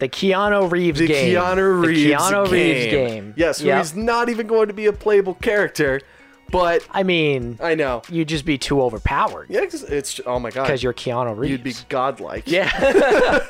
The Keanu Reeves the game. Keanu Reeves The Keanu game. Reeves game. Yes, Yep. he's not even going to be a playable character, but I mean, I know. you'd just be too overpowered Yeah, it's, it's oh my god. because you're Keanu Reeves. You'd be godlike. Yeah.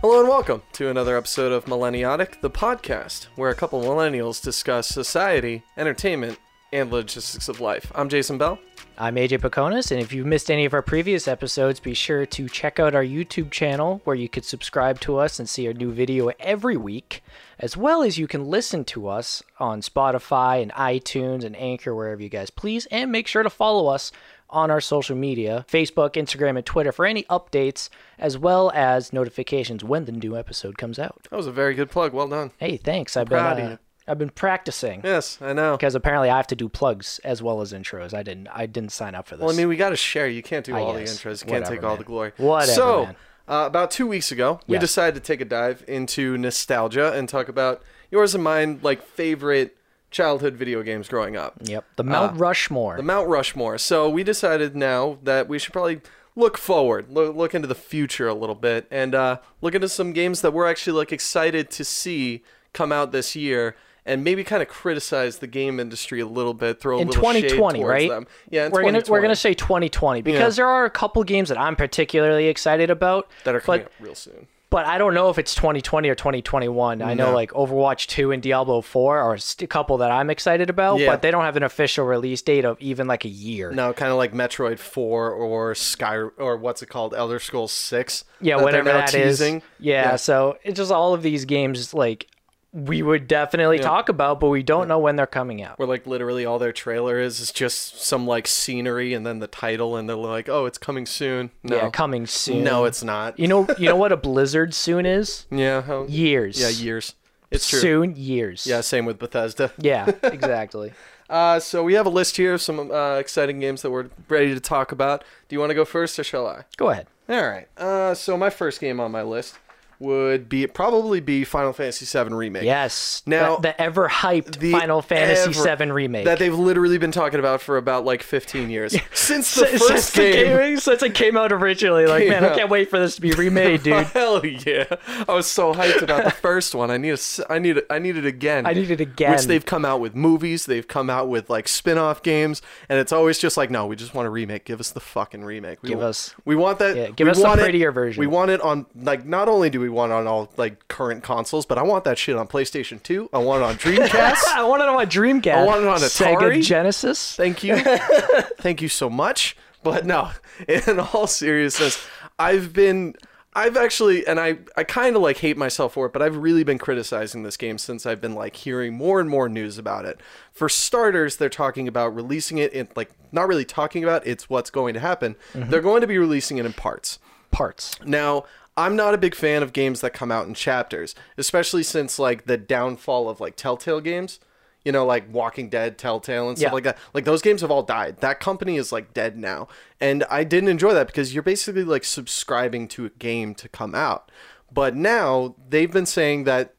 Hello and welcome to another episode of Millenniatic, the podcast where a couple millennials discuss society, entertainment, and logistics of life. I'm Jason Bell. I'm AJ Paconis, and if you've missed any of our previous episodes, be sure to check out our YouTube channel where you could subscribe to us and see our new video every week, as well as you can listen to us on Spotify and iTunes and Anchor, wherever you guys please, and make sure to follow us on our social media Facebook, Instagram, and Twitter for any updates, as well as notifications when the new episode comes out. That was a very good plug. Well done. Hey, thanks. I've been proud of uh, you. I've been practicing Yes, I know. because apparently I have to do plugs as well as intros. I didn't I didn't sign up for this. Well, I mean, we got to share. You can't do I all guess. the intros. You can't Whatever, take all the glory. Whatever, So, man. Uh, about two weeks ago, we Yes. decided to take a dive into nostalgia and talk about yours and mine, like favorite childhood video games growing up. Yep. The Mount Rushmore. Uh, The Mount Rushmore. So we decided now that we should probably look forward, look, look into the future a little bit, and uh, look into some games that we're actually like excited to see come out this year, and maybe kind of criticize the game industry a little bit, throw a in little shade 2020, towards right? them. Yeah, in we're gonna we're gonna say 2020 because there are a couple games that I'm particularly excited about. that are coming but out real soon. but I don't know if it's 2020 or 2021. I know like Overwatch 2 and Diablo 4 are a couple that I'm excited about, Yeah. but they don't have an official release date of even like a year. No, kind of like Metroid Four or Sky or what's it called, Elder Scrolls Six. yeah, that whatever that is. teasing. Yeah, so it's just all of these games like we would definitely talk about, but we don't know when they're coming out. Where like literally all their trailer is is just some like scenery and then the title and they're like, oh, it's coming soon. No, Yeah, coming soon. no, it's not. You know, you know what a blizzard soon is? Yeah, how, Years. yeah, years. It's true. Soon years. Yeah, same with Bethesda. Yeah, exactly. Uh, so we have a list here of some uh, exciting games that we're ready to talk about. Do you want to go first or shall I? Go ahead. All right. Uh, so my first game on my list would be probably be Final Fantasy VII remake. Yes. Now- the, the ever hyped The Final Fantasy ever- VII remake. that they've literally been talking about for about like 15 years since the since, first since the game. game- since it came out originally, like man, out. I can't wait for this to be remade, dude. Hell yeah! I was so hyped about the first one. I need a, I need, it- I need it again. I need it again. Which they've come out with movies, they've come out with like spin-off games, and it's always just like, no, we just want a remake. Give us the fucking remake. We Give us- We want that. Yeah, give we us the want it- prettier version. We want it on like not only do we want on all like current consoles, but I want that shit on PlayStation 2. I want it on Dreamcast. I want it on my Dreamcast. I want it on a Sega Genesis. Thank you. Thank you so much. But no, in all seriousness, I've been I've actually and I I kind of like hate myself for it, but I've really been criticizing this game since I've been like hearing more and more news about it. For starters, they're talking about releasing it in like not really talking about it's what's going to happen. Mm-hmm. They're going to be releasing it in parts. Parts. Now, I'm not a big fan of games that come out in chapters, especially since like the downfall of like Telltale games. You know, like Walking Dead, Telltale, and stuff Yeah. like that. Like those games have all died. That company is like dead now, and I didn't enjoy that because you're basically like subscribing to a game to come out. But now they've been saying that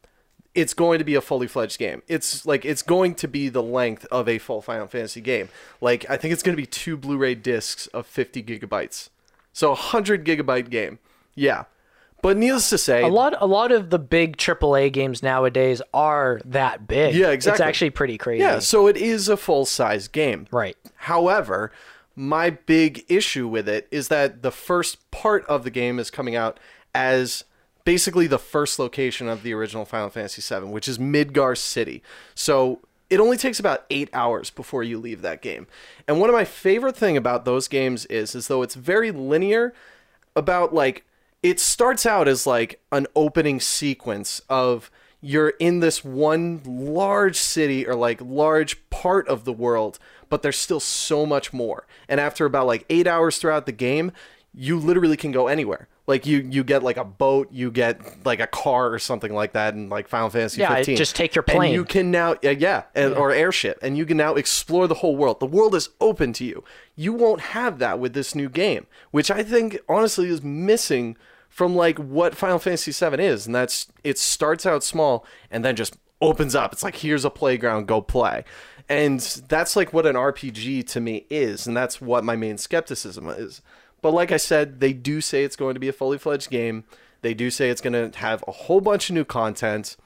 it's going to be a fully fledged game. It's like it's going to be the length of a full Final Fantasy game. Like I think it's going to be two Blu-ray discs of 50 gigabytes. So a 100 gigabyte game. Yeah. But needless to say, A lot, a lot of the big AAA games nowadays are that big. Yeah, exactly. It's actually pretty crazy. yeah, so it is a full-size game. Right. However, my big issue with it is that the first part of the game is coming out as basically the first location of the original Final Fantasy VII, which is Midgar City. So it only takes about eight hours before you leave that game. And one of my favorite thing about those games is, is though it's very linear about like it starts out as like an opening sequence of you're in this one large city or like large part of the world but there's still so much more. And after about like eight hours throughout the game you literally can go anywhere. Like you you get like a boat you get like a car or something like that in like final fantasy Yeah, 15 just take your and plane. you can now uh, yeah, and, or airship and you can now explore the whole world. The world is open to you. You won't have that with this new game which i think honestly is missing from like what final fantasy 7 is and that's it starts out small and then just opens up it's like here's a playground go play and that's like what an rpg to me is and that's what my main skepticism is But like I said, they do say it's going to be a fully fledged game. They do say it's going to have a whole bunch of new content.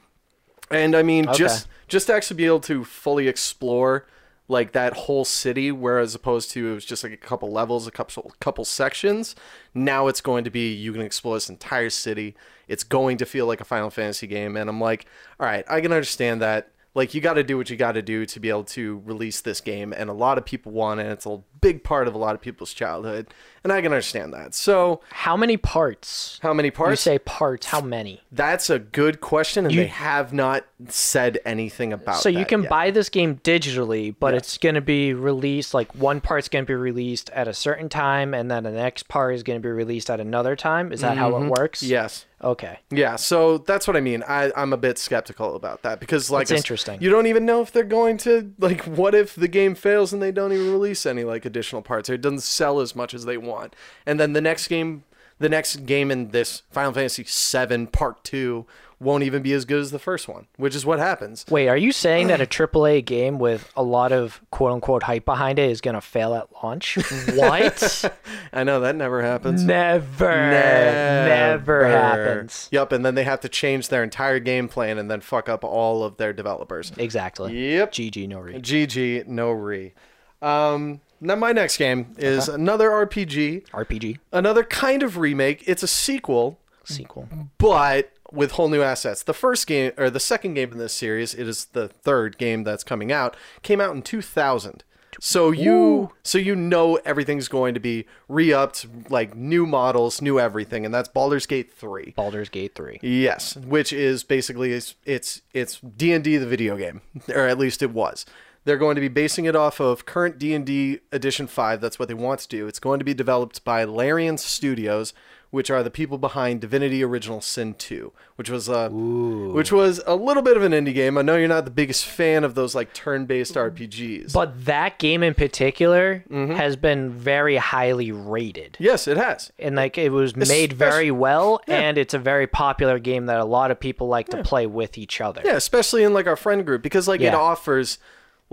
And I mean, Okay. just just to actually be able to fully explore like that whole city, whereas opposed to it was just like a couple levels, a couple couple sections. Now it's going to be you can explore this entire city. It's going to feel like a Final Fantasy game, and I'm like, all right, I can understand that. Like you got to do what you got to do to be able to release this game, and a lot of people want it. It's a big part of a lot of people's childhood, and I can understand that. So, How many parts? how many parts? You say parts. How many? That's a good question, and You- they have not said anything about. So you can yet. buy this game digitally, but Yeah. it's going to be released like one part's going to be released at a certain time, and then the next part is going to be released at another time. Is that how it works? Mm-hmm. Yes. Okay. Yeah, so that's what I mean. I, I'm a bit skeptical about that because, like, It's interesting. You don't even know if they're going to like. What if the game fails and they don't even release any like additional parts, or it doesn't sell as much as they want, and then the next game, the next game in this Final Fantasy VII Part Two won't even be as good as the first one, which is what happens. Wait, are you saying that a AAA game with a lot of quote unquote hype behind it is going to fail at launch? what? I know that never happens. never. Never happens. Yep, and then they have to change their entire game plan and then fuck up all of their developers. Exactly. Yep. GG, no read. GG, no re. Um, now my next game is another RPG, RPG another kind of remake. It's a sequel, sequel. but with whole new assets. The first game or the second game in this series, it is the third game that's coming out, came out in 2000. So you so you know everything's going to be re-upped, like new models, new everything, and that's Baldur's Gate 3. Baldur's Gate 3. Yes, which is basically it's it's it's D and D the video game, or at least it was. They're going to be basing it off of current D and D Edition Five. That's what they want to do. It's going to be developed by Larian Studios, which are the people behind Divinity Original Sin Two, which was a which was a little bit of an indie game. I know you're not the biggest fan of those like turn-based RPGs, But that game in particular Mm-hmm. has been very highly rated. yes, it has. And like it was made Especially- very well and it's a very popular game that a lot of people like to play with each other. Yeah, especially in like our friend group because like it offers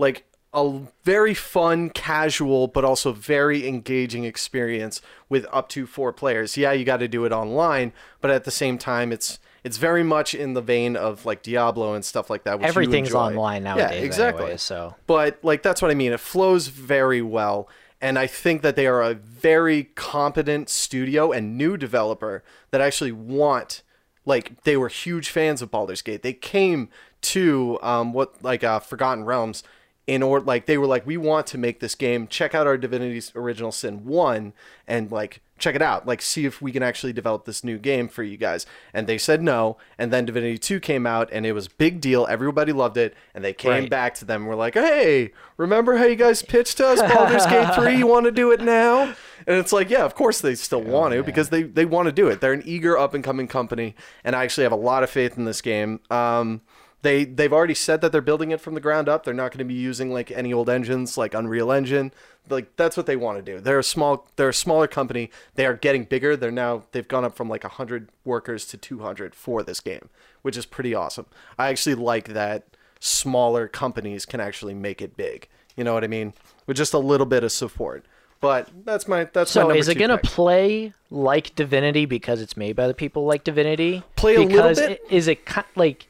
like a very fun, casual, but also very engaging experience with up to four players. Yeah, you got to do it online, but at the same time, it's it's very much in the vein of like Diablo and stuff like that. Which Everything's online nowadays Yeah, exactly. anyway, so But like that's what I mean. It flows very well, and I think that they are a very competent studio and new developer that actually want. Like they were huge fans of Baldur's Gate. They came to um, what like uh, Forgotten Realms in order like they were like we want to make this game. Check out our Divinity's Original Sin one and like check it out. Like see if we can actually develop this new game for you guys. And they said no. And then Divinity two came out and it was big deal. Everybody loved it. And they came Right. back to them. We're like, hey, remember how you guys pitched to us Baldur's Gate 3? You want to do it now? And it's like, yeah, of course they still want to because they, they want to do it. They're an eager up and coming company. And I actually have a lot of faith in this game. Um, they they've already said that they're building it from the ground up. They're not going to be using like any old engines like Unreal Engine. Like that's what they want to do. They're a small they're a smaller company. They are getting bigger. They're now they've gone up from like 100 workers to 200 for this game, which is pretty awesome. I actually like that smaller companies can actually make it big. You know what I mean? With just a little bit of support. But that's my that's my So number is it gonna pick. play like Divinity because it's made by the people like Divinity? Play a little because bit? it- Is it like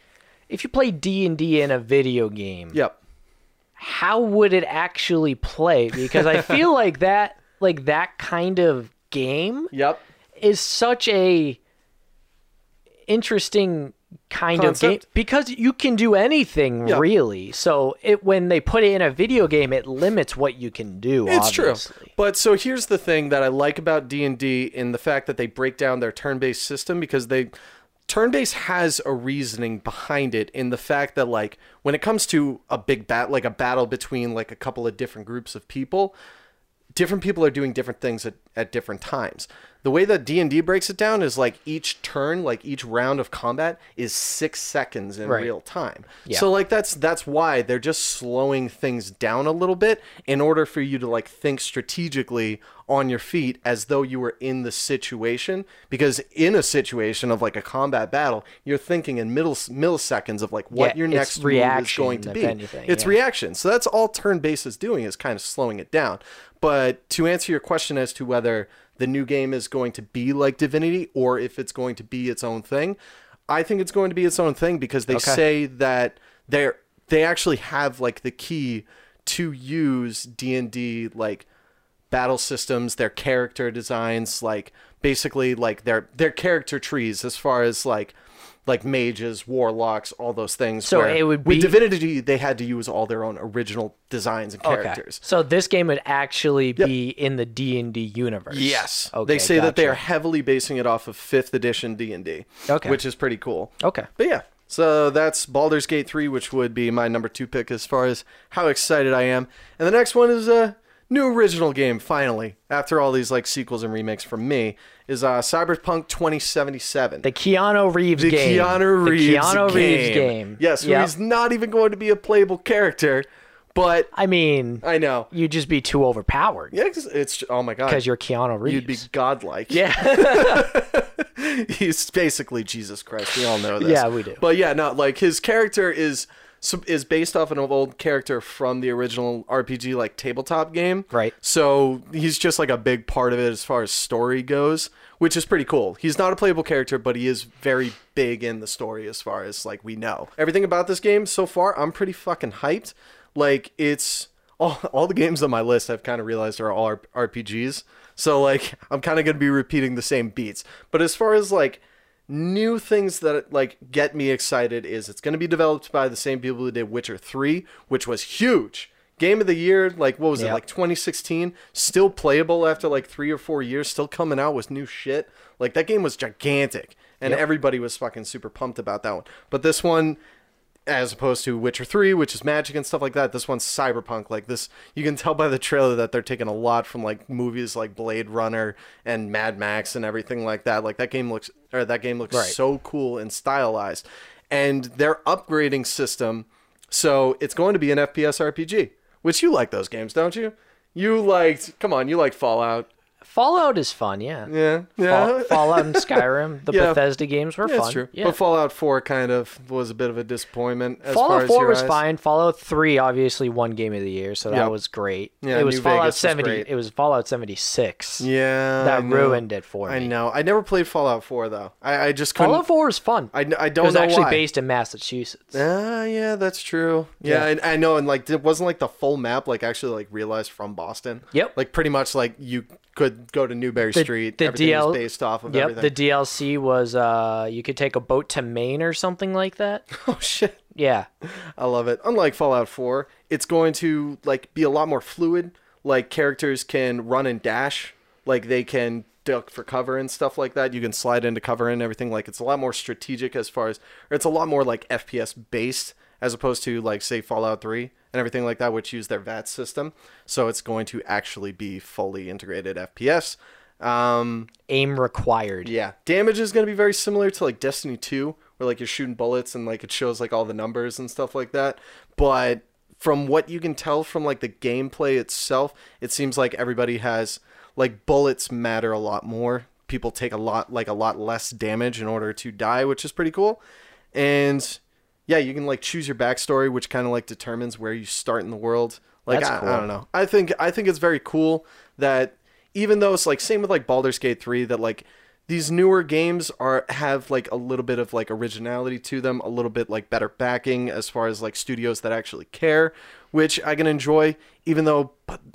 if you play D and D in a video game? Yep. How would it actually play? Because I feel like that like that kind of game Yep. is such a interesting kind of game because you can do anything Yeah. really. So it when they put it in a video game, it limits what you can do. It's obviously. true. But so here's the thing that I like about D&D in the fact that they break down their turn-based system because they turn-based has a reasoning behind it in the fact that like when it comes to a big bat like a battle between like a couple of different groups of people, different people are doing different things at, at different times. The way that D&D breaks it down is like each turn, like each round of combat is 6 seconds in Right. real time. Yeah. So like that's that's why they're just slowing things down a little bit in order for you to like think strategically on your feet as though you were in the situation because in a situation of like a combat battle you're thinking in middle milliseconds of like what Yeah, your next move is going to be anything, it's yeah. reaction so that's all turn based is doing is kind of slowing it down but to answer your question as to whether the new game is going to be like Divinity or if it's going to be its own thing. I think it's going to be its own thing because they Okay. say that they're they actually have like the key to use D&D like battle systems, their character designs, like basically like their their character trees as far as like like mages, warlocks, all those things. So where it would be... with Divinity they had to use all their own original designs and characters. So this game would actually be in the D and D universe. Yes, Okay. they say that they are heavily basing it off of fifth edition D and D. Okay. which is pretty cool. Okay. But yeah, so that's Baldur's Gate 3, which would be my number two pick as far as how excited I am. And the next one is a new original game, finally, after all these like sequels and remakes from me, is uh, Cyberpunk 2077. The Keanu Reeves The game. Keanu Reeves The Keanu game. Reeves game. Yes, Yep. he's not even going to be a playable character, but I mean, I know. you'd just be too overpowered Yeah, it's, it's oh my god. because you're Keanu Reeves. You'd be godlike. yeah. he's basically Jesus Christ. We all know this. Yeah, we do. But yeah, not like his character is is based off an old character from the original RPG like tabletop game. Right. So he's just like a big part of it as far as story goes, which is pretty cool. He's not a playable character, but he is very big in the story as far as like we know. Everything about this game so far, I'm pretty fucking hyped. Like it's all all the games on my list I've kind of realized are all RPGs. So like I'm kind of going to be repeating the same beats. But as far as like new things that like get me excited is it's going to be developed by the same people who did Witcher 3, which was huge. Game of the year, like what was it, like 2016, still playable after like 3 or 4 years, still coming out with new shit. Like that game was gigantic and everybody was fucking super pumped about that one. But this one as opposed to Witcher 3, which is magic and stuff like that. This one's cyberpunk. Like this, you can tell by the trailer that they're taking a lot from like movies like Blade Runner and Mad Max and everything like that. Like that game looks, or that game looks Right. so cool and stylized. And their upgrading system, so it's going to be an FPS RPG, which you like those games, don't you? You liked, come on, you like Fallout. Fallout is fun, yeah. Yeah, Fall- Fallout and Skyrim, the Yeah. Bethesda games were Yeah, fun. That's true. Yeah. But Fallout 4 kind of was a bit of a disappointment. As far Fallout as 4 your was eyes. fine. Fallout 3 obviously won game of the year, so that Yep. was great. Yeah, it was New Fallout Vegas was 70. great. It was Fallout 76. Yeah, That ruined it for me. I know. I never played Fallout 4 though. I, I just couldn't. Fallout 4 was fun. I, I it don't It was know actually why. based in Massachusetts. Ah, yeah, that's true. Yeah, Yeah. And, I know, and like it wasn't like the full map like actually like realized from Boston. Yep. Like pretty much like you could go to Newbury The- Street. the Everything DL based off of Yep, everything. the DLC was uh you could take a boat to Maine or something like that. oh shit. Yeah. I love it. Unlike Fallout 4, it's going to like be a lot more fluid. Like characters can run and dash, like they can duck for cover and stuff like that. You can slide into cover and everything. Like it's a lot more strategic as far as, or it's a lot more like FPS based as opposed to like say Fallout 3 and everything like that, which use their VAT system. So it's going to actually be fully integrated FPS. Um, Aim required. yeah, damage is going to be very similar to like Destiny 2, where like you're shooting bullets and like it shows like all the numbers and stuff like that. But from what you can tell from like the gameplay itself, it seems like everybody has like bullets matter a lot more. People take a lot like a lot less damage in order to die, which is pretty cool. And yeah, you can like choose your backstory, which kind of like determines where you start in the world. Like I, cool. I don't know. I think I think it's very cool that even though it's like same with like Baldur's Gate 3 that like these newer games are have like a little bit of like originality to them, a little bit like better backing as far as like studios that actually care, which I can enjoy even though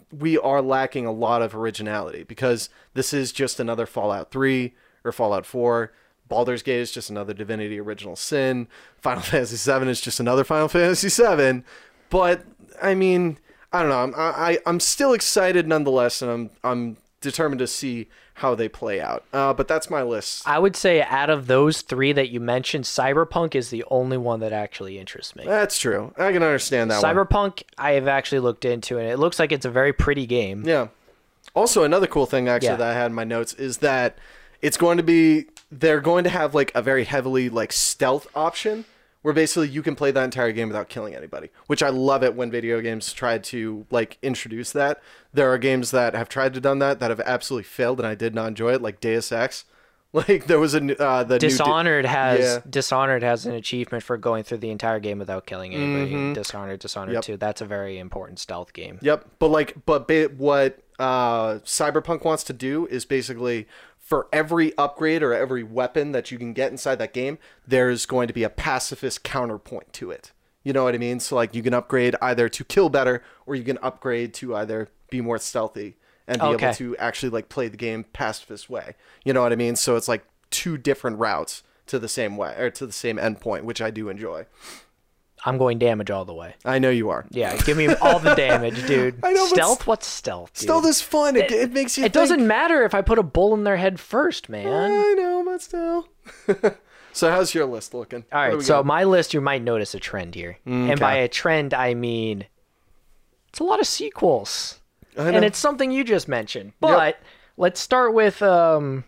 we are lacking a lot of originality because this is just another Fallout 3 or Fallout 4. Baldur's Gate is just another Divinity Original Sin. Final Fantasy VII is just another Final Fantasy VII. But I mean, I don't know. I'm I, I'm still excited nonetheless, and I'm I'm determined to see how they play out. Uh, but that's my list. I would say out of those three that you mentioned, Cyberpunk is the only one that actually interests me. That's true. I can understand that one. Cyberpunk, I have actually looked into, and it looks like it's a very pretty game. Yeah. Also, another cool thing actually Yeah. that I had in my notes is that it's going to be they're going to have like a very heavily like stealth option where basically you can play that entire game without killing anybody, which I love it when video games try to like introduce that. There are games that have tried to done that that have absolutely failed and I did not enjoy it like Deus Ex. Like there was a uh, the new di- Dishonored has yeah. Dishonored has an achievement for going through the entire game without killing anybody. Dishonored, Dishonored Mm-hmm. Yep. 2. That's a very important stealth game. Yep, but like, but ba- what uh, Cyberpunk wants to do is basically for every upgrade or every weapon that you can get inside that game, there's going to be a pacifist counterpoint to it. You know what I mean? So like, you can upgrade either to kill better, or you can upgrade to either be more stealthy and be Okay. able to actually like play the game pacifist way. You know what I mean? So it's like two different routes to the same way or to the same endpoint, which I do enjoy. I'm going damage all the way. I know you are. Yeah, give me all the damage, dude. I know, stealth? What's stealth? Dude? Stealth is fun. It, it makes you. It think. doesn't matter if I put a bull in their head first, man. I know, but still. so how's your list looking? All right, so got? my list, you might notice a trend here, and by a trend I mean it's a lot of sequels, and it's something you just mentioned. But let's start with um,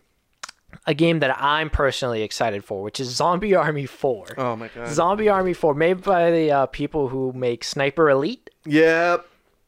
a game that I'm personally excited for, which is Zombie Army Four. oh my god. Zombie Army Four, made by the uh, people who make Sniper Elite. yep.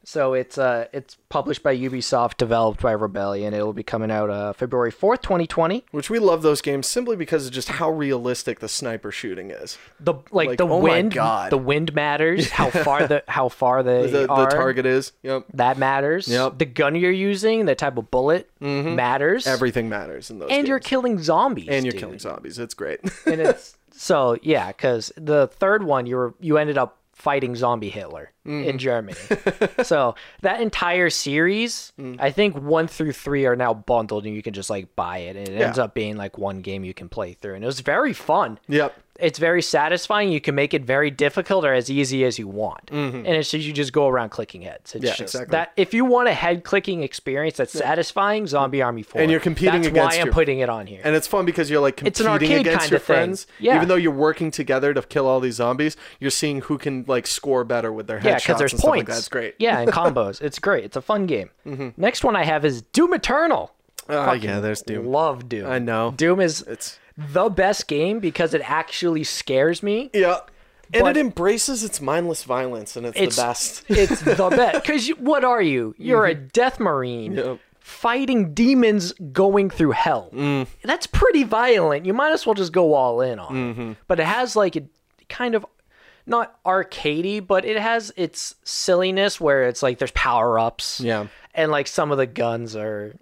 So it's uh it's published by Ubisoft, developed by Rebellion. It will be coming out uh, February fourth, twenty twenty. Which we love those games simply because of just how realistic the sniper shooting is. The like, Like, the oh my wind, God. the wind matters. How far the how far they The, the are. target is. Yep. that matters. Yep. The gun you're using, the type of bullet matters. Everything matters in those. and you're games. killing zombies. and you're dude. killing zombies. It's great. and it's so yeah, because the third one you were you ended up fighting zombie Hitler Mm-hmm. in Germany. so that entire series, Mm. I think one through three are now bundled, and you can just like buy it, and it ends up being like one game you can play through, and it was very fun. yep. It's very satisfying. You can make it very difficult or as easy as you want, and it's just you just go around clicking heads. It's Mm-hmm. Yeah, just exactly. that if you want a head clicking experience that's satisfying, Zombie Army Four, And you're competing That's against why I'm your- putting it on here. And it's fun because you're like competing against kind your of thing. friends. Yeah. Even though you're working together to kill all these zombies, you're seeing who can like score better with their headshots Yeah, because there's points. like that. It's great. Yeah, and combos. It's great. It's a fun game. Next one I have is Doom Eternal. Oh yeah, there's Doom. Love Doom. I know. Doom is It's the best game because it actually scares me. yeah. And it embraces its mindless violence, and it's, It's the best. it's the best. Because what are you? You're a death marine. Yep. Fighting demons going through hell. Mm. That's pretty violent. You might as well just go all in on Mm-hmm. it. But it has like a kind of not arcadey, but it has its silliness where it's like there's power ups. Yeah. and like some of the guns are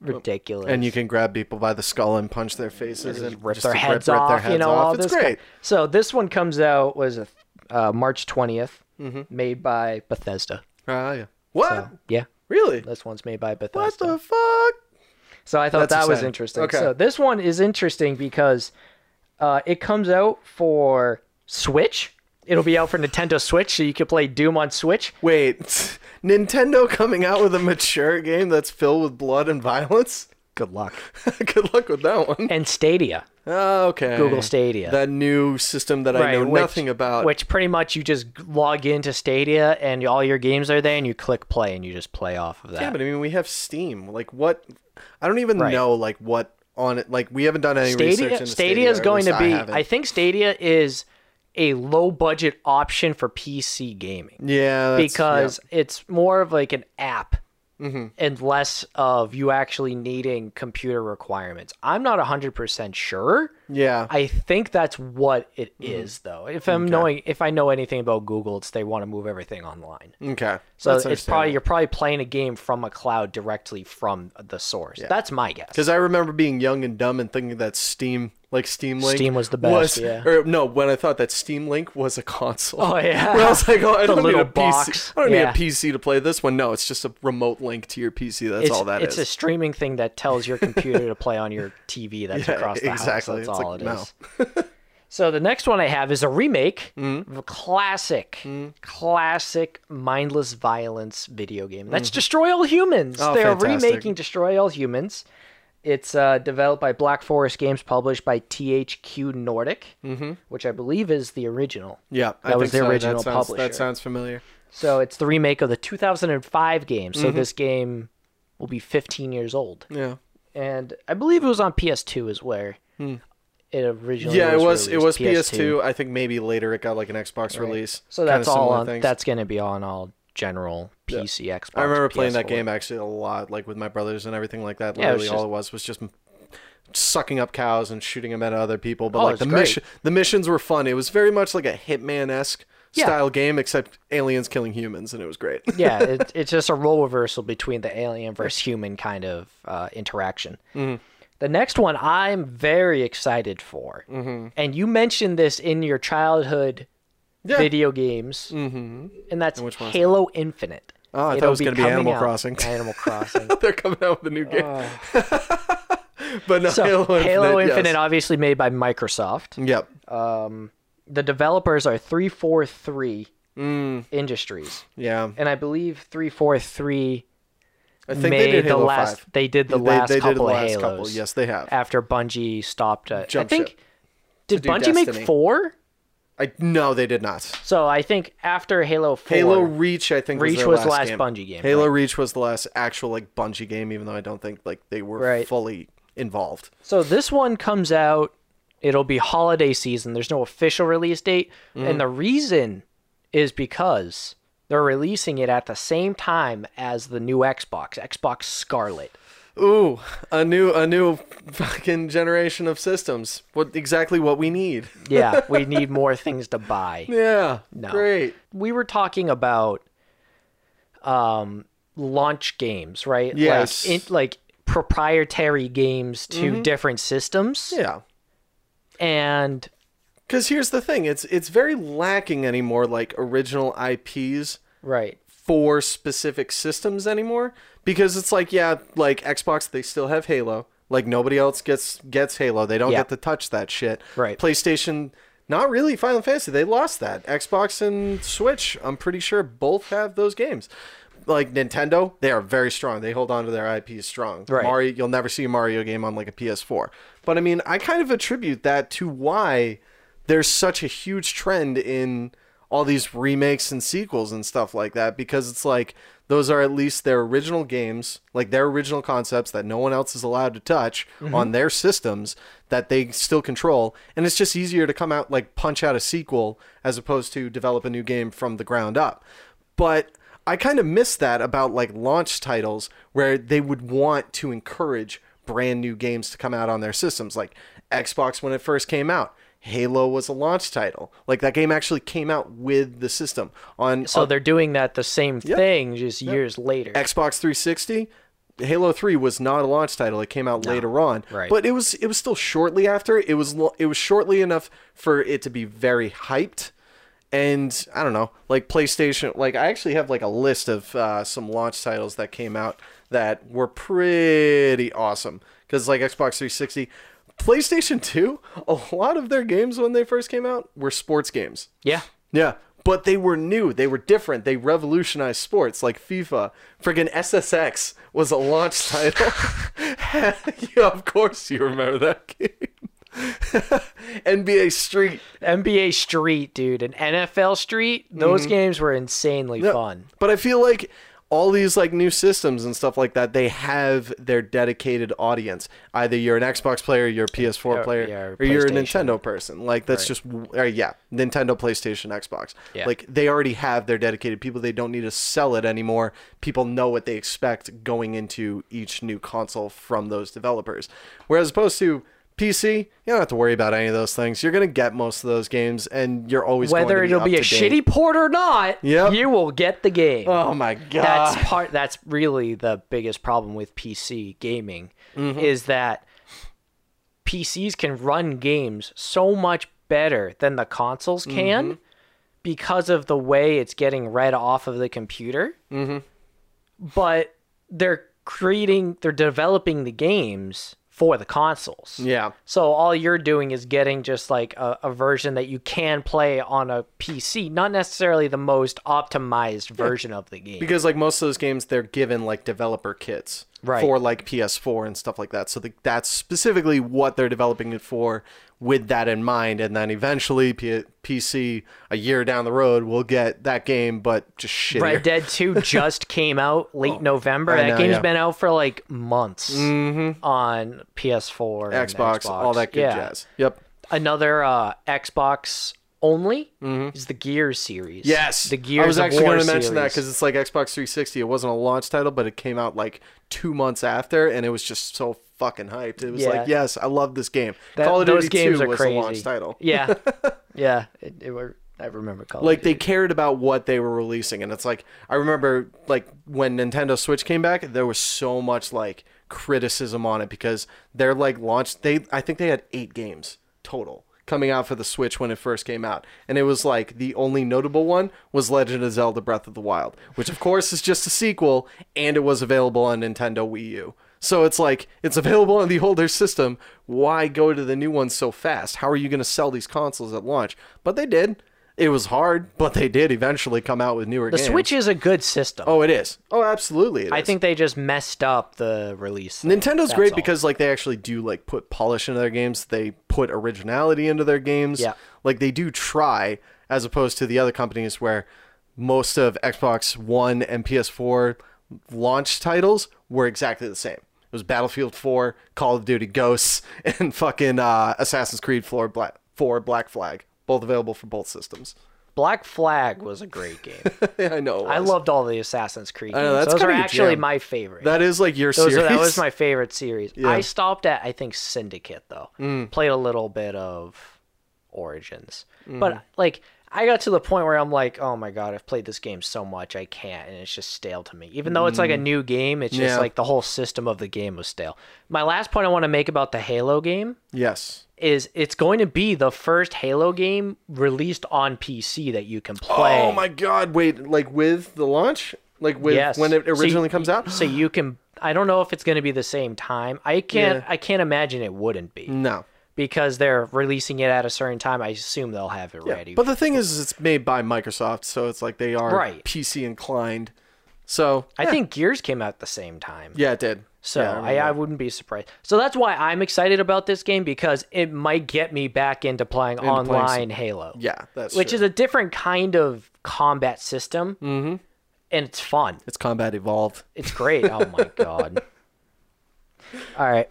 ridiculous. And you can grab people by the skull and punch their faces and rip just their heads rip, rip off. their heads you know, off. all it's this. great. So this one comes out was uh, March 20th, Mm-hmm. made by Bethesda. Ah, yeah. What? So, yeah, really? this one's made by Bethesda. What the fuck? So I thought That's that was interesting. Okay. So this one is interesting because uh, it comes out for Switch. It'll be out for Nintendo Switch, so you can play Doom on Switch. Wait, Nintendo coming out with a mature game that's filled with blood and violence? Good luck. Good luck with that one. And Stadia, Oh, okay. Google Stadia. That new system that I know which- nothing about. Which pretty much you just log into Stadia and all your games are there, and you click play and you just play off of that. yeah, but I mean, we have Steam. Like, what? I don't even Right. know, like, what on it. Like, we haven't done any research Stadia, Stadia is going to be. I. I think Stadia is a low budget option for PC gaming yeah, because it's more of like an app Mm-hmm. and less of you actually needing computer requirements. I'm not 100% sure. yeah, I think that's what it is, Mm-hmm. though. If I'm knowing if I know anything about Google, it's they want to move everything online. Okay, So That's it's probably you're probably playing a game from a cloud directly from the source. That's my guess. because I remember being young and dumb and thinking that Steam, like Steam Link, Steam was the best, yeah. Or no, when I thought that Steam Link was a console. Oh yeah. When I was like, oh, I don't need a box. PC. I don't Yeah. need a PC to play this one. No, it's just a remote link to your PC. That's it's, all that it's is. a streaming thing that tells your computer to play on your TV that's Yeah, across the exactly. house. That's It's all like, it no. so the next one I have is a remake Mm-hmm. of a classic, classic mindless violence video game. That's Mm-hmm. Destroy All Humans. Oh, They're remaking Destroy All Humans. It's uh, developed by Black Forest Games, published by THQ Nordic, which I believe is the original. yeah, I that was think the so. original that sounds, publisher. That sounds familiar. So it's the remake of the 2005 game. Mm-hmm. So this game will be 15 years old, Yeah. and I believe it was on PS2 is where it originally. Yeah, it was. It was released, PS2. I think maybe later it got like an Xbox release. So that's all on. That's going to be on all general PC, Xbox. I remember playing that PS4. game actually a lot, like with my brothers and everything like that. Yeah, it was Literally, all it was was just sucking up cows and shooting them at other people. But Oh, like the great. mission, the missions were fun. It was very much like a Hitman esque Yeah. style game, except aliens killing humans, and it was great. yeah, it, it's just a role reversal between the alien versus human kind of uh, interaction. Mm-hmm. The next one I'm very excited for, mm-hmm. and you mentioned this in your childhood Yeah. video games, mm-hmm. and that's which one's Halo Infinite. Oh, I thought it was gonna be Animal out- Crossing. Animal Crossing. They're coming out with a new game, but no, so Halo, Halo Infinite, Infinite, yes. obviously made by Microsoft. Yep. Um, the developers are three four three Mm. Industries, Yeah. and I believe three four three I think made they did Halo the last. 5. They did the They- last they did couple the of Halos. couple. Yes, they have. After Bungie stopped, uh, I think. ship Did Bungie Destiny. make four? I no, they did not. So I think after Halo Four, Halo Reach, I think Reach was, was the last last game. Bungie game, Halo right. Reach was the last actual like Bungie game, even though I don't think like they were Right. fully involved. So this one comes out. It'll be holiday season. There's no official release date, Mm. and the reason is because they're releasing it at the same time as the new Xbox, Xbox Scarlett. Ooh, a new a new fucking generation of systems. What exactly what we need? Yeah, we need more things to buy. Yeah, No. great. we were talking about um launch games, right? Yes. Like in, like proprietary games to different systems. Yeah, And because here's the thing: it's it's very lacking anymore, like original IPs right. for specific systems anymore because it's like yeah like xbox they still have halo. Like nobody else gets gets halo. They don't Yeah. get to touch that shit. Right. playstation not really. Final fantasy they lost that. Xbox and switch i'm pretty sure both have those games. Like nintendo they are very strong. They hold on to their ips strong. Right. mario you'll never see a mario game on like a ps4 but i mean i kind of attribute that to why there's such a huge trend in all these remakes and sequels and stuff like that because it's like those are at least their original games, like their original concepts that no one else is allowed to touch mm-hmm. on their systems that they still control. And it's just easier to come out like punch out a sequel as opposed to develop a new game from the ground up. But I kind of miss that about like launch titles where they would want to encourage brand new games to come out on their systems like Xbox when it first came out. Halo was a launch title. Like that game actually came out with the system on So on they're doing that the same thing just years later. Xbox 360. Halo 3 was not a launch title. It came out later on. Right. But it was it was still shortly after. It was it was shortly enough for it to be very hyped. And I don't know, like PlayStation, like I actually have like a list of uh, some launch titles that came out that were pretty awesome. Because like Xbox 360, PlayStation 2, a lot of their games when they first came out were sports games. yeah. Yeah, but they were new. They were different. They revolutionized sports like FIFA. Friggin' SSX was a launch title. yeah, of course you remember that game. NBA Street. NBA Street, dude, and NFL Street, those Mm-hmm. games were insanely fun. But I feel like all these like new systems and stuff like that, they have their dedicated audience. Either you're an Xbox player, you're a PS4 Or- player, yeah, or or you're a Nintendo person. Like that's just uh, yeah, Nintendo, PlayStation, Xbox. Yeah. Like they already have their dedicated people. They don't need to sell it anymore. People know what they expect going into each new console from those developers. Whereas opposed to PC, you don't have to worry about any of those things. You're gonna get most of those games, and you're always going Whether to play them. Whether it'll be a to date. shitty port or not, Yep. you will get the game. Oh my god! that's part that's really the biggest problem with PC gaming Mm-hmm. is that PCs can run games so much better than the consoles can Mm-hmm. because of the way it's getting read off of the computer. Mm-hmm. But they're creating, they're developing the games for the consoles. yeah. So all you're doing is getting just like a, a version that you can play on a PC, not necessarily the most optimized version of the game. because like most of those games they're given like developer kits Right. for like ps4 and stuff like that so the, that's specifically what they're developing it for with that in mind and then eventually P- pc a year down the road we'll get that game but just shittier. Red Dead 2 just came out late November. I That know, game's yeah. been out for like months on PS4, and xbox, all that good Yeah. jazz yep Another uh, Xbox only is the Gears series. Mm-hmm. yes the Gears i was actually going to mention that because it's like xbox 360 it wasn't a launch title but it came out like two months after and it was just so fucking hyped. It was Yeah. like, yes, I love this game. That- Call of Duty games 2 are was crazy. the launch title. Yeah, yeah. It, it were, I remember Call of Like they cared about what they were releasing, and it's like I remember like when Nintendo Switch came back, there was so much like criticism on it because they're like launched. They I think they had eight games total coming out for the Switch when it first came out, and it was like the only notable one was Legend of Zelda: Breath of the Wild, which of course is just a sequel, and it was available on Nintendo Wii U. So it's like it's available on the older system. Why go to the new one so fast? How are you going to sell these consoles at launch? But they did. It was hard, but they did eventually come out with newer the games. Switch is a good system. Oh, it is. Oh, absolutely. it I is. think they just messed up the release. thing. Nintendo's That's great all. because like they actually do like put polish into their games. They put originality into their games. Yeah. Like they do try as opposed to the other companies where most of Xbox One and PS4 launch titles were exactly the same. It was Battlefield 4, Call of Duty Ghosts, and fucking uh, Assassin's Creed 4 Black, 4 Black Flag. Both available for both systems. Black Flag was a great game. I know. I loved all the Assassin's Creed I know, that's Those are actually my favorite. That is like your Those series. are, that was my favorite series. Yeah. I stopped at I think Syndicate though. Mm. Played a little bit of Origins, Mm. but like I got to the point where I'm like, oh my god, I've played this game so much I can't, and it's just stale to me. Even though it's like a new game, it's just Mm. Yeah. like the whole system of the game was stale. My last point I want to make about the Halo game yes. is it's going to be the first Halo game released on PC that you can play. Oh my god! Wait, like with the launch, like with Yes. when it So originally you- comes out. So you can. I don't know if it's going to be the same time. I can't. Yeah. I can't imagine it wouldn't be No. Because they're releasing it at a certain time. I assume they'll have it Yeah. ready. But the thing is, it's made by Microsoft, so it's like they are Right. PC inclined. So I yeah. think Gears came out at the same time. yeah, it did. So Yeah, I, remember I wouldn't be surprised. So that's why I'm excited about this game because it might get me back into playing playing online Halo. yeah, that's Which true. is a different kind of combat system. Mm-hmm. And it's fun. it's combat evolved. It's great. Oh my god. All right.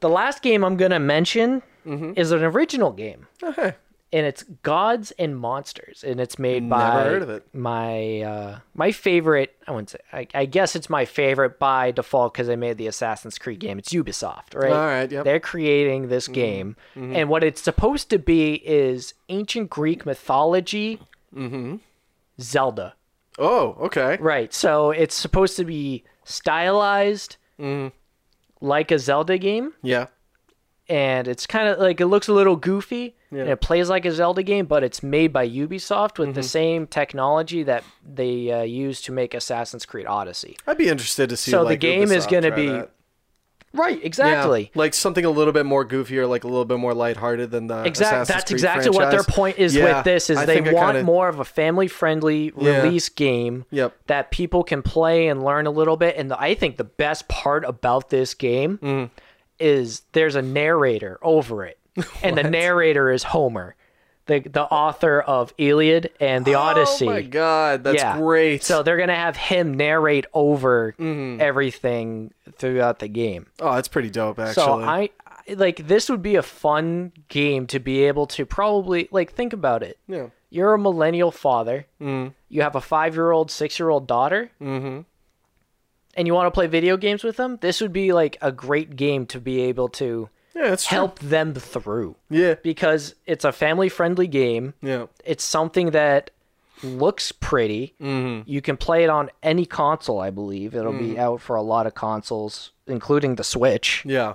The last game I'm going to mention Mm-hmm. is an original game. Okay. And it's Gods and Monsters, and it's made Never by heard of it. my uh, my favorite. I wouldn't say. I, I guess it's my favorite by default because they made the Assassin's Creed game. It's Ubisoft, right? All right, yep. They're creating this game, and what it's supposed to be is ancient Greek mythology, Zelda. Oh, okay. Right. So it's supposed to be stylized Mm-hmm. Like a Zelda game, Yeah. and it's kind of like it looks a little goofy, and it plays like a Zelda game, but it's made by Ubisoft with the Mm-hmm. same technology that they uh, use to make Assassin's Creed Odyssey. I'd be interested to see. So the like, game is gonna be that. Right. Yeah, Exactly. like something a little bit more goofier, like a little bit more lighthearted than the Exactly. Assassin's That's Creed exactly what their point is Yeah, with this is I they want kinda- more of a family-friendly Yeah. release game Yep. that people can play and learn a little bit. And the, I think the best part about this game Mm. is there's a narrator over it, and the narrator is Homer, the the author of Iliad and the Odyssey. Oh my god, that's yeah. great. So they're gonna have him narrate over Mm-hmm. everything throughout the game. oh, that's pretty dope, actually. So I like this would be a fun game to be able to probably like think about it. yeah. You're a millennial father. Mm. You have a five year old, six year old daughter. Mm-hmm. And you want to play video games with them. This would be like a great game to be able to Yeah, it's true. help them through Yeah. because it's a family friendly game. Yeah. It's something that looks pretty. Mm-hmm. You can play it on any console, I believe. It'll Mm. be out for a lot of consoles, including the Switch. Yeah.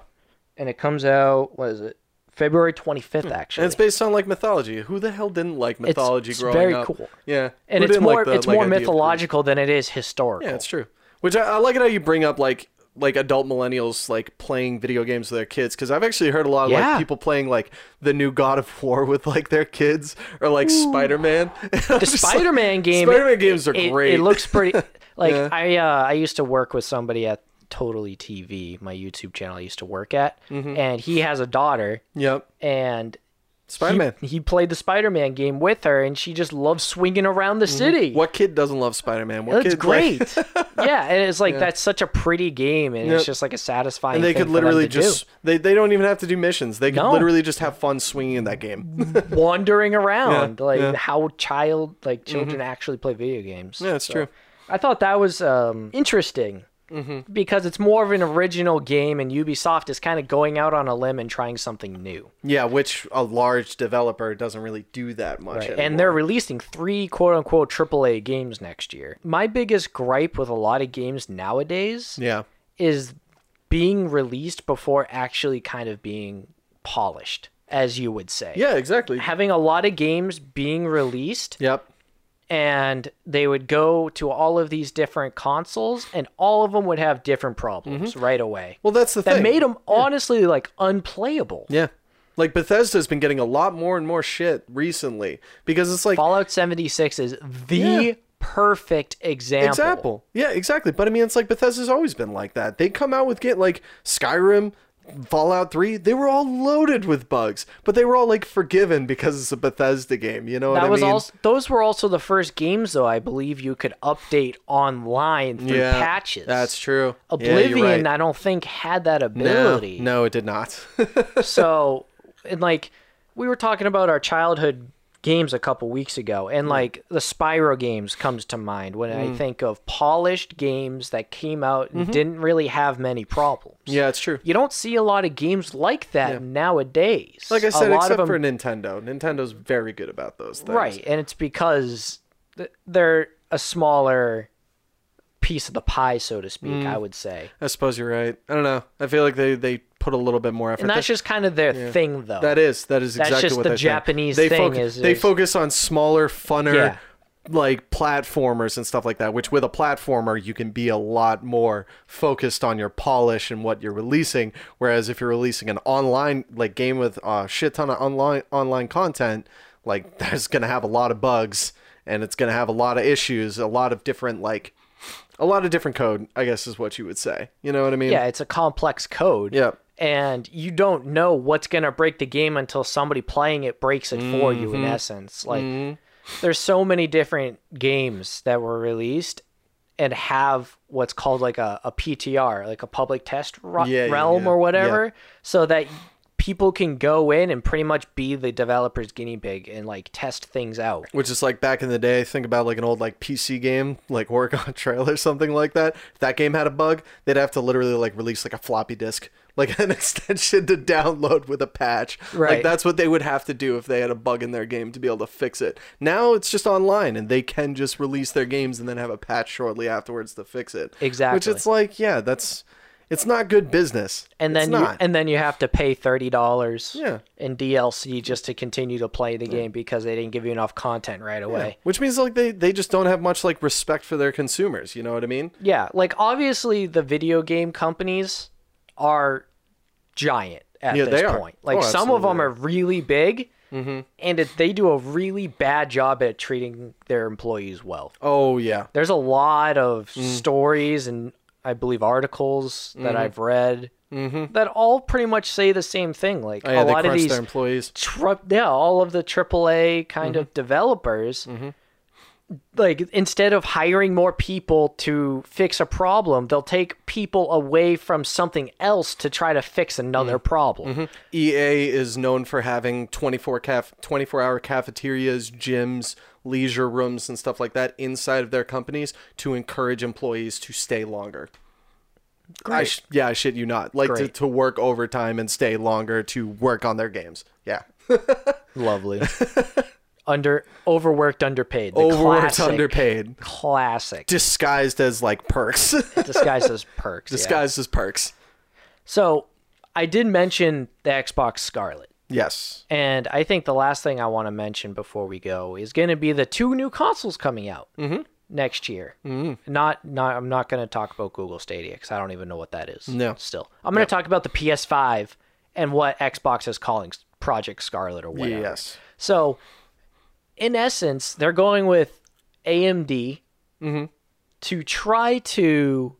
And it comes out, what is it? February 25th, actually. Hmm. And it's based on like mythology. Who the hell didn't like mythology it's growing very up? cool. Yeah. and Who it's more like the, it's like, more idea of Greek? mythological than it is historical. Yeah, it's true. Which I, I like it how you bring up like like adult millennials like playing video games with their kids because I've actually heard a lot of Yeah. like people playing like the new God of War with like their kids or like Spider Man. the Spider-Man game. Spider-Man games are it, great. It looks pretty. Like Yeah. I, uh, I used to work with somebody at Totally TV, my YouTube channel. I used to work at, Mm-hmm. and he has a daughter, Yep. and Spider Man. he, he played the Spider-Man game with her, and she just loves swinging around the city. Mm-hmm. What kid doesn't love Spider Man? What That's kid like- great. yeah, and it's like that's such a pretty game, and it's just like a satisfying. and they could literally just they, they don't even have to do missions. They could No. literally just have fun swinging in that game. wandering around, like yeah. Mm-hmm. how child like children actually play video games. yeah, it's true. I thought that was um, interesting Mm-hmm. because it's more of an original game, and Ubisoft is kind of going out on a limb and trying something new. Yeah, which a large developer doesn't really do that much. Right. And they're releasing three quote unquote AAA games next year. My biggest gripe with a lot of games nowadays yeah, is being released before actually kind of being polished, as you would say. yeah, exactly. Having a lot of games being released Yep. And they would go to all of these different consoles and all of them would have different problems mm-hmm. right away. Well, that's the that thing. That made them honestly like unplayable. Yeah. Like Bethesda's been getting a lot more and more shit recently because it's like Fallout 76 is the Yeah. perfect example. example. Yeah, exactly. But I mean, it's like Bethesda's always been like that. They come out with get like Skyrim, Fallout 3, they were all loaded with bugs, but they were all like forgiven because it's a Bethesda game. You know what That I was mean? also those were also the first games though I believe you could update online through yeah, patches. That's true. Yeah, Oblivion right. I don't think had that no, ability. no, it did not. so and like we were talking about our childhood games a couple weeks ago and like the spyro games comes to mind when Mm. i think of polished games that came out and didn't really have many problems Mm-hmm. yeah, it's true. you don't see a lot of games like that nowadays Like I said, a lot except of for Nintendo. Nintendo's very good about those things. right and it's because th- they're a smaller piece of the pie so to speak Mm. i would say I suppose you're right. I don't know. I feel like they they put a little bit more effort. and that's That- just kind of their thing though That is that is exactly That's just what the Japanese thing foc- is- they focus on smaller, funner, Yeah. like platformers and stuff like that. Which with a platformer you can be a lot more focused on your polish and what you're releasing. Whereas if you're releasing an online like game with a shit ton of online online content, like that's gonna have a lot of bugs and it's gonna have a lot of issues, a lot of different like. A lot of different code, I guess, is what you would say. You know what I mean? yeah it's a complex code Yeah. And you don't know what's going to break the game until somebody playing it breaks it for you Mm-hmm. in essence like there's so many different games that were released and have what's called like a, a ptr like a public test ro- Yeah, yeah, realm yeah. or whatever so that people can go in and pretty much be the developer's guinea pig and like test things out Which is like back in the day, think about like an old like PC game, like Oregon Trail or something like that. If that game had a bug, they'd have to literally like release like a floppy disk, like an extension to download with a patch. Like that's what they would have to do if they had a bug in their game to be able to fix it. Now it's just online and they can just release their games and then have a patch shortly afterwards to fix it. Exactly. Which it's like, yeah, that's it's not good business. and then you and then you have to pay thirty dollars Yeah. in DLC just to continue to play the game because they didn't give you enough content right away. Which means like they, they just don't have much like respect for their consumers, you know what I mean? Yeah, like obviously the video game companies are giant at Yeah, this point. Like Oh, some of them are really big, and it, they do a really bad job at treating their employees well. Oh yeah. There's a lot of Mm. stories and I believe articles Mm-hmm. that I've read that all pretty much say the same thing. Like Oh, yeah, a lot of these employees. tri- yeah, all of the AAA kind of developers, like instead of hiring more people to fix a problem, they'll take people away from something else to try to fix another mm-hmm. problem. Mm-hmm. EA is known for having 24 caf- 24 hour cafeterias, gyms, leisure rooms and stuff like that inside of their companies to encourage employees to stay longer. I Great. sh- yeah, I shit you not. Like to, to work overtime and stay longer to work on their games. Yeah. Lovely. Under overworked, underpaid. The Overworked, classic, underpaid. Classic. Disguised as like perks. Disguised as perks. yeah. Disguised as perks. So I did mention the Xbox Scarlett. Yes. And I think the last thing I want to mention before we go is going to be the two new consoles coming out next year. Mm-hmm. Not, not. I'm not going to talk about Google Stadia because I don't even know what that is. No. Still, I'm going to talk about the PS5 and what Xbox is calling Project Scarlett or whatever. Yes. So, in essence, they're going with AMD mm-hmm. to try to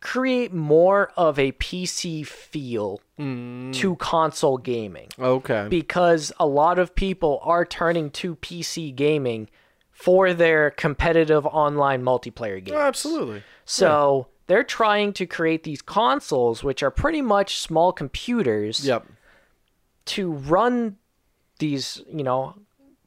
create more of a PC feel mm. to console gaming Okay. because a lot of people are turning to PC gaming for their competitive online multiplayer games. Oh, absolutely. So they're trying to create these consoles, which are pretty much small computers, Yep. to run these, you know,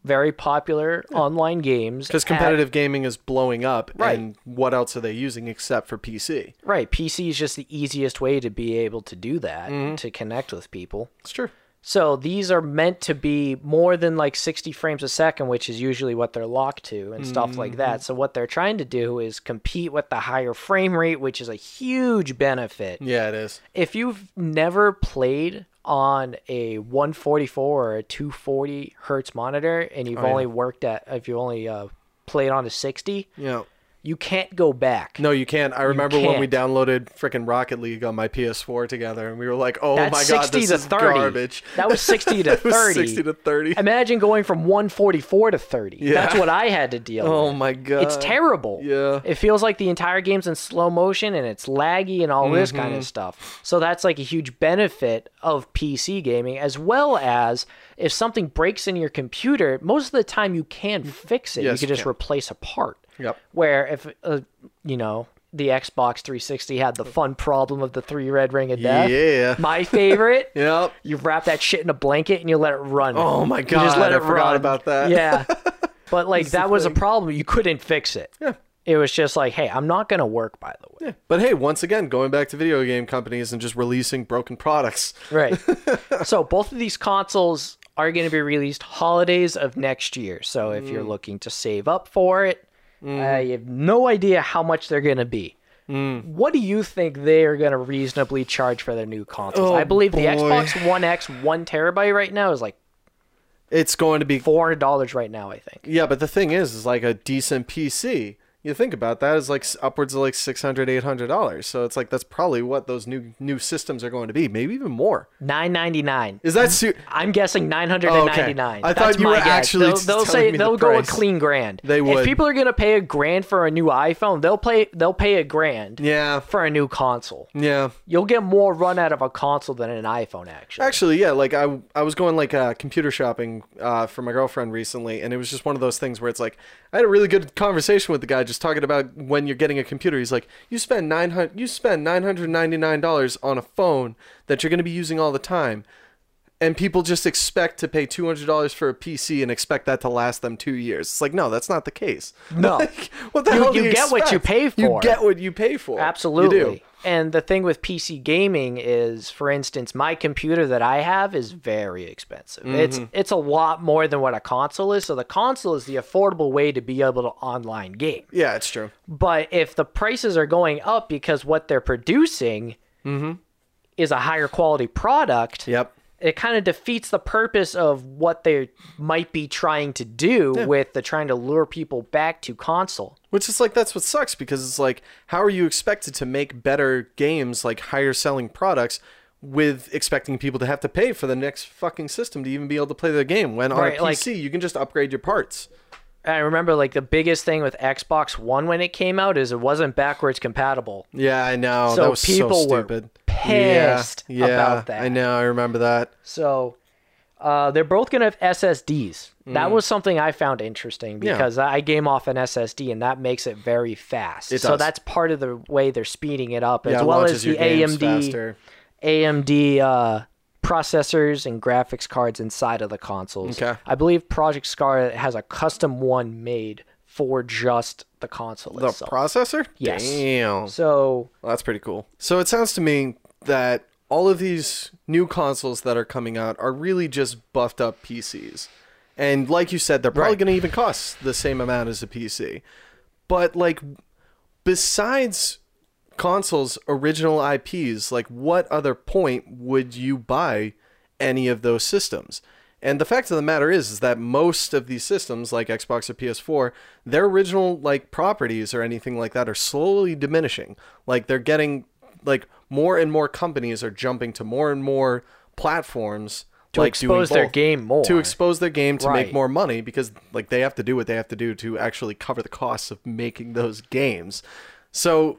very popular online games. Because at- competitive gaming is blowing up, Right. and what else are they using except for PC? right, PC is just the easiest way to be able to do that Mm-hmm. to connect with people. It's true. So these are meant to be more than like 60 frames a second, which is usually what they're locked to and stuff like Mm-hmm. that. So what they're trying to do is compete with the higher frame rate, which is a huge benefit. Yeah, it is. If you've never played on a 144 or a 240 hertz monitor and you've Oh, yeah. only worked at if you only uh, played on a 60, Yeah. You can't go back. No, you can't. I remember when we downloaded freaking Rocket League on my PS4 together, and we were like, "Oh That's my god, 60 this to is 30. garbage." That was 60 to 30. 60 to 30. Imagine going from 144 to 30. Yeah. That's what I had to deal with. Oh my god. It's terrible. Yeah. It feels like the entire game's in slow motion and it's laggy and all this kind Mm-hmm. of stuff. So that's like a huge benefit of PC gaming, as well as if something breaks in your computer, most of the time you can fix it. Yes, you can you just can. replace a part. Yep. Where if, uh, you know, the Xbox 360 had the fun problem of the three red ring of death. Yeah. My favorite. Yep. You wrap that shit in a blanket and you let it run. Oh my You just God, let I it forgot run. about that. Yeah. But like that was a problem. You couldn't fix it. Yeah. It was just like, hey, I'm not gonna work by the way. But hey, once again, going back to video game companies and just releasing broken products. Right. so both of these consoles are going to be released holidays of next year. So if Mm. you're looking to save up for it, I have no idea how much they're going to be. Mm. What do you think they are going to reasonably charge for their new consoles? Oh, I believe the. Xbox One X one terabyte right now is like It's going to be four hundred dollars right now. I think. Yeah, but the thing is, is like a decent PC. You think about that is like upwards of like 600 800 dollars. So it's like that's probably what those new new systems are going to be, maybe even more. Nine ninety nine. Is that su- I'm guessing nine hundred and ninety nine. Oh, I thought you were actually They'll, they'll say they'll go a clean grand. They will If people are gonna pay a grand for a new iPhone, they'll pay they'll pay a grand Yeah. for a new console. Yeah. You'll get more run out of a console than an iPhone. Actually, Actually, yeah, like I I was going like uh, computer shopping uh, for my girlfriend recently, and it was just one of those things where it's like I had a really good conversation with the guy just talking about when you're getting a computer. He's like, you spend nine hundred you spend nine hundred ninety nine dollars on a phone that you're going to be using all the time. And people just expect to pay two hundred dollars for a PC and expect that to last them two years. It's like, no, that's not the case. No. Like, what the You- hell do you you get what you pay for. You get what you pay for. You do. absolutely. And the thing with PC gaming is, for instance, my computer that I have is very expensive. It's Mm-hmm. it's a lot more than what a console is. So the console is the affordable way to be able to online game. Yeah, it's true. But if the prices are going up because what they're producing Mm-hmm. is a higher quality product, Yep. It kind of defeats the purpose of what they might be trying to do with the trying to lure people back to console. Which is like that's what sucks because it's like how are you expected to make better games like higher selling products with expecting people to have to pay for the next fucking system to even be able to play the game when on Right, a like- PC you can just upgrade your parts. I remember like the biggest thing with Xbox One when it came out is it wasn't backwards compatible. Yeah, I know. So that was people so were pissed yeah, yeah, about that. I know, I remember that. So uh, they're both going to have SSDs. That was something I found interesting Mm. Yeah. because I game off an SSD and that makes it very fast. It so that's part of the way they're speeding it up, as well as the AMD faster. AMD uh, processors and graphics cards inside of the consoles. Okay. I believe Project Scarlett has a custom one made for just the console The itself. processor? Yes. Damn. so Well, that's pretty cool. So it sounds to me that all of these new consoles that are coming out are really just buffed up PCs. And like you said, they're probably Right. going to even cost the same amount as a PC. But like besides consoles original IPs, like what other point would you buy any of those systems? And the fact of the matter is, is that most of these systems, like Xbox or PS4, their original like properties or anything like that are slowly diminishing. Like they're getting like more and more companies are jumping to more and more platforms To like expose their game more. to expose their game to Right. make more money because like they have to do what they have to do to actually cover the costs of making those games. So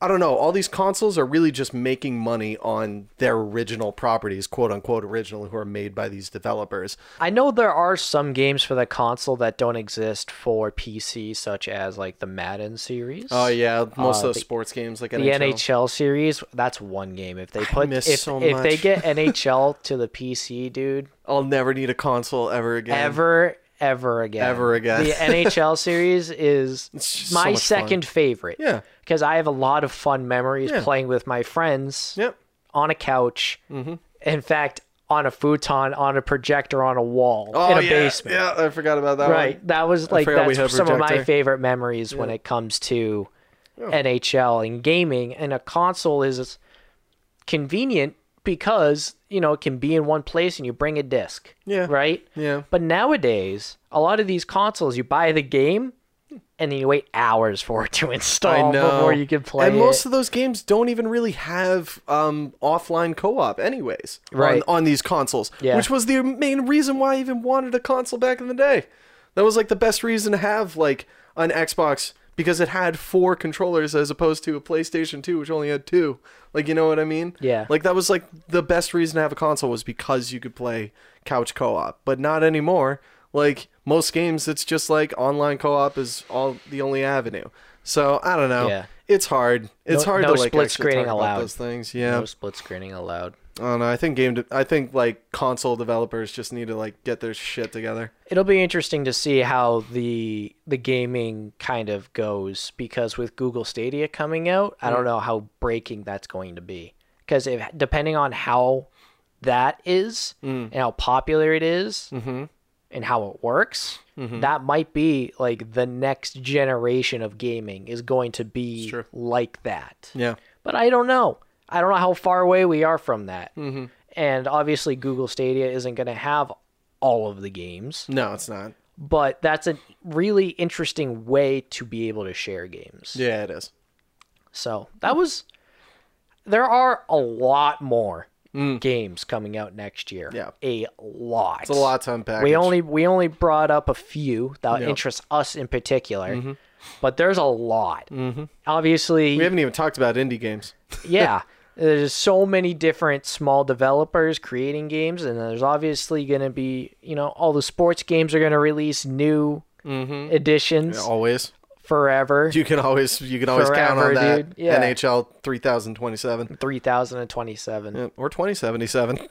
I don't know. All these consoles are really just making money on their original properties, quote unquote original, who are made by these developers. I know there are some games for the console that don't exist for PC, such as like the Madden series. Oh yeah, most Uh, of those the- sports games like The NHL. NHL series, that's one game. If they put miss if, so if they get NHL to the PC, dude, I'll never need a console ever again. ever ever again. Ever again. The NHL series is my so much fun. second favorite. Yeah. Because I have a lot of fun memories Yeah. playing with my friends Yep. on a couch. Mm-hmm. In fact, on a futon, on a projector, on a wall Oh, in a yeah. basement. Yeah, I forgot about that Right. one. That was like forgot we had that's some of my favorite memories when it comes to NHL and gaming. And a console is convenient because, you know, it can be in one place and you bring a disc. Yeah. Right? Yeah. But nowadays, a lot of these consoles, you buy the game and then you wait hours for it to install before you can play and it. most of those games don't even really have um, offline co-op, anyways. on- Right. On, these consoles, Yeah. which was the main reason why I even wanted a console back in the day. That was like the best reason to have like an Xbox because it had four controllers as opposed to a PlayStation 2 which only had two. Like you know what I mean? Yeah. Like that was like the best reason to have a console was because you could play couch co-op, but not anymore. Like most games it's just like online co-op is all the only avenue. So, I don't know. Yeah. It's hard. It's No- hard no to like split screening talk allowed. about those things. Yeah. No split screening allowed. I don't know. I think game. De- I think like console developers just need to like get their shit together. It'll be interesting to see how the the gaming kind of goes because with Google Stadia coming out, I Mm. don't know how breaking that's going to be. Because if depending on how that is Mm. and how popular it is Mm-hmm. And how it works, that might be like the next generation of gaming is going to be like that. Yeah. But I don't know. I don't know how far away we are from that. Mm-hmm. And obviously, Google Stadia isn't going to have all of the games, No, it's not. but that's a really interesting way to be able to share games. Yeah, it is. So that was. There are a lot more games coming out next year. Mm. Yeah. a lot. It's a lot to unpack. We only we only brought up a few that Yep. Mm-hmm. interest us in particular, but there's a lot. Mm-hmm. Obviously, We haven't even talked about indie games. yeah there's so many different small developers creating games and there's obviously going to be you know all the sports games are going to release new editions Always. Forever You can always you can always count Forever, on that. dude. Yeah. NHL 3027 3027 Yeah, or 2077.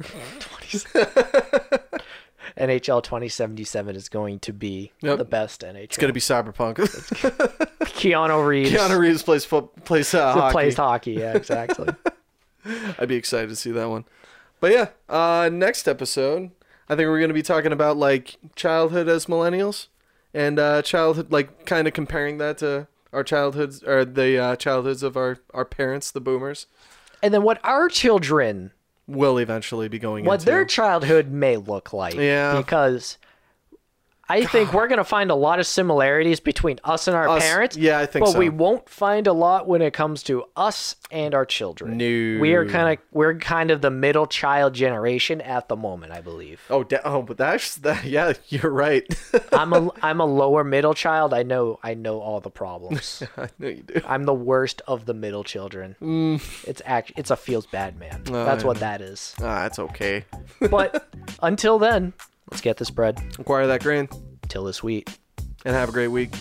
nhl 2077 is going to be Yep. the best nhl It's gonna be Cyberpunk. keanu reeves Keanu Reeves plays fo- plays uh, hockey. plays hockey yeah exactly I'd be excited to see that one. But yeah, uh, next episode, I think we're going to be talking about like childhood as millennials and uh, childhood, like kind of comparing that to our childhoods or the uh, childhoods of our, our parents, the boomers, and then what our children will eventually be going into. what into. their childhood may look like. Yeah. Because I think we're going to find a lot of similarities between us and our Us- parents. yeah, I think but so. we won't find a lot when it comes to us and our children. No. We are kind of we're kind of the middle child generation at the moment, I believe. Oh, da- oh, but that's that. Yeah, you're right. I'm a I'm a lower middle child. I know I know all the problems. I know you do. I'm the worst of the middle children. It's act it's a feels bad man. That's what that is. Ah, that's okay. But until then, Let's get this bread. Acquire that grain. Till this wheat. And have a great week.